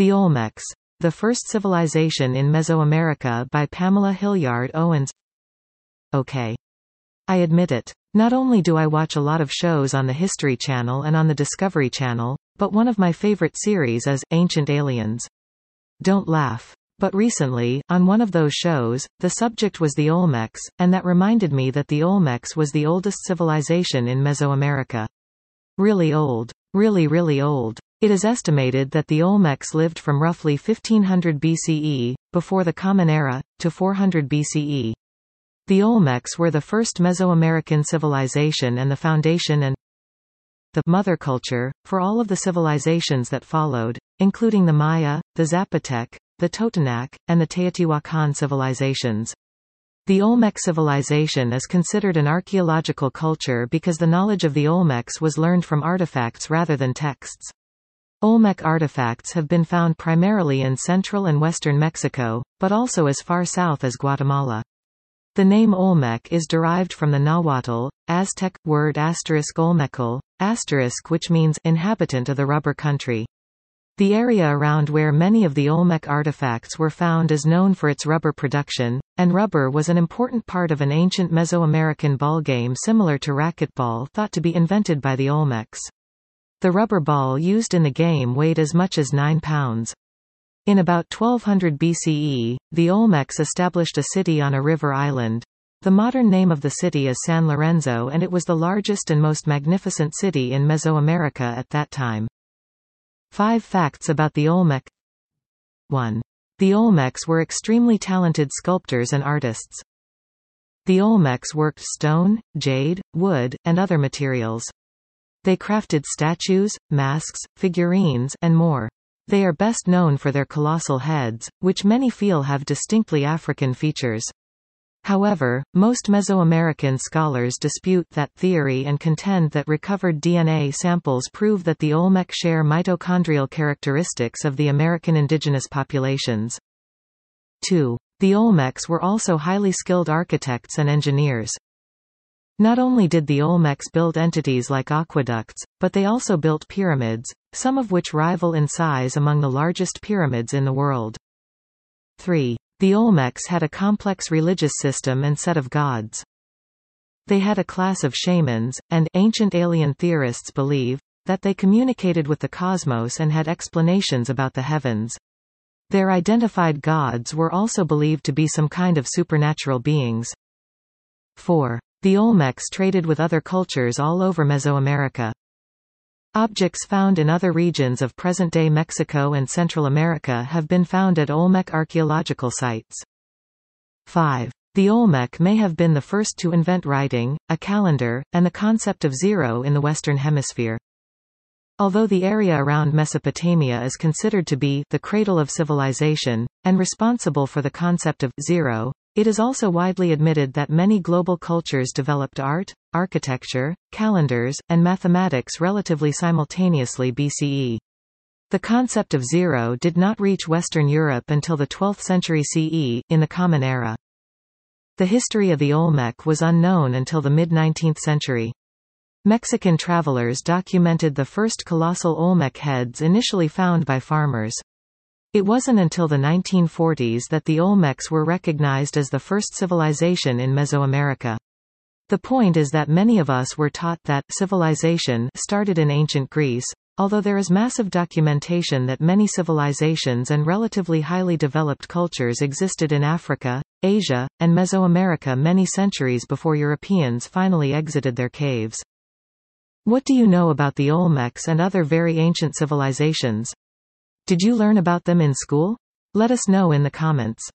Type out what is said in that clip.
The Olmecs. The First Civilization in Mesoamerica by Pamela Hilliard Owens Okay. I admit it. Not only do I watch a lot of shows on the History Channel and on the Discovery Channel, but one of my favorite series is Ancient Aliens. Don't laugh. But recently, on one of those shows, the subject was the Olmecs, and that reminded me that the Olmecs was the oldest civilization in Mesoamerica. Really old. Really really old. It is estimated that the Olmecs lived from roughly 1500 BCE, before the Common Era, to 400 BCE. The Olmecs were the first Mesoamerican civilization and the foundation and the mother culture, for all of the civilizations that followed, including the Maya, the Zapotec, the Totonac, and the Teotihuacan civilizations. The Olmec civilization is considered an archaeological culture because the knowledge of the Olmecs was learned from artifacts rather than texts. Olmec artifacts have been found primarily in central and western Mexico, but also as far south as Guatemala. The name Olmec is derived from the Nahuatl, Aztec, word asterisk Olmecatl, asterisk which means inhabitant of the rubber country. The area around where many of the Olmec artifacts were found is known for its rubber production, and rubber was an important part of an ancient Mesoamerican ball game similar to racquetball thought to be invented by the Olmecs. The rubber ball used in the game weighed as much as 9 pounds. In about 1200 BCE, the Olmecs established a city on a river island. The modern name of the city is San Lorenzo and it was the largest and most magnificent city in Mesoamerica at that time. 5 facts about the Olmec 1. The Olmecs were extremely talented sculptors and artists. The Olmecs worked stone, jade, wood, and other materials. They crafted statues, masks, figurines, and more. They are best known for their colossal heads, which many feel have distinctly African features. However, most Mesoamerican scholars dispute that theory and contend that recovered DNA samples prove that the Olmec share mitochondrial characteristics of the American indigenous populations. 2. The Olmecs were also highly skilled architects and engineers. Not only did the Olmecs build entities like aqueducts, but they also built pyramids, some of which rival in size among the largest pyramids in the world. 3. The Olmecs had a complex religious system and set of gods. They had a class of shamans, and ancient alien theorists believe that they communicated with the cosmos and had explanations about the heavens. Their identified gods were also believed to be some kind of supernatural beings. 4. The Olmecs traded with other cultures all over Mesoamerica. Objects found in other regions of present-day Mexico and Central America have been found at Olmec archaeological sites. 5. The Olmec may have been the first to invent writing, a calendar, and the concept of zero in the Western Hemisphere. Although the area around Mesopotamia is considered to be the cradle of civilization, and responsible for the concept of zero, it is also widely admitted that many global cultures developed art, architecture, calendars, and mathematics relatively simultaneously BCE. The concept of zero did not reach Western Europe until the 12th century CE, in the Common Era. The history of the Olmec was unknown until the mid-19th century. Mexican travelers documented the first colossal Olmec heads initially found by farmers. It wasn't until the 1940s that the Olmecs were recognized as the first civilization in Mesoamerica. The point is that many of us were taught that civilization started in ancient Greece, although there is massive documentation that many civilizations and relatively highly developed cultures existed in Africa, Asia, and Mesoamerica many centuries before Europeans finally exited their caves. What do you know about the Olmecs and other very ancient civilizations? Did you learn about them in school? Let us know in the comments.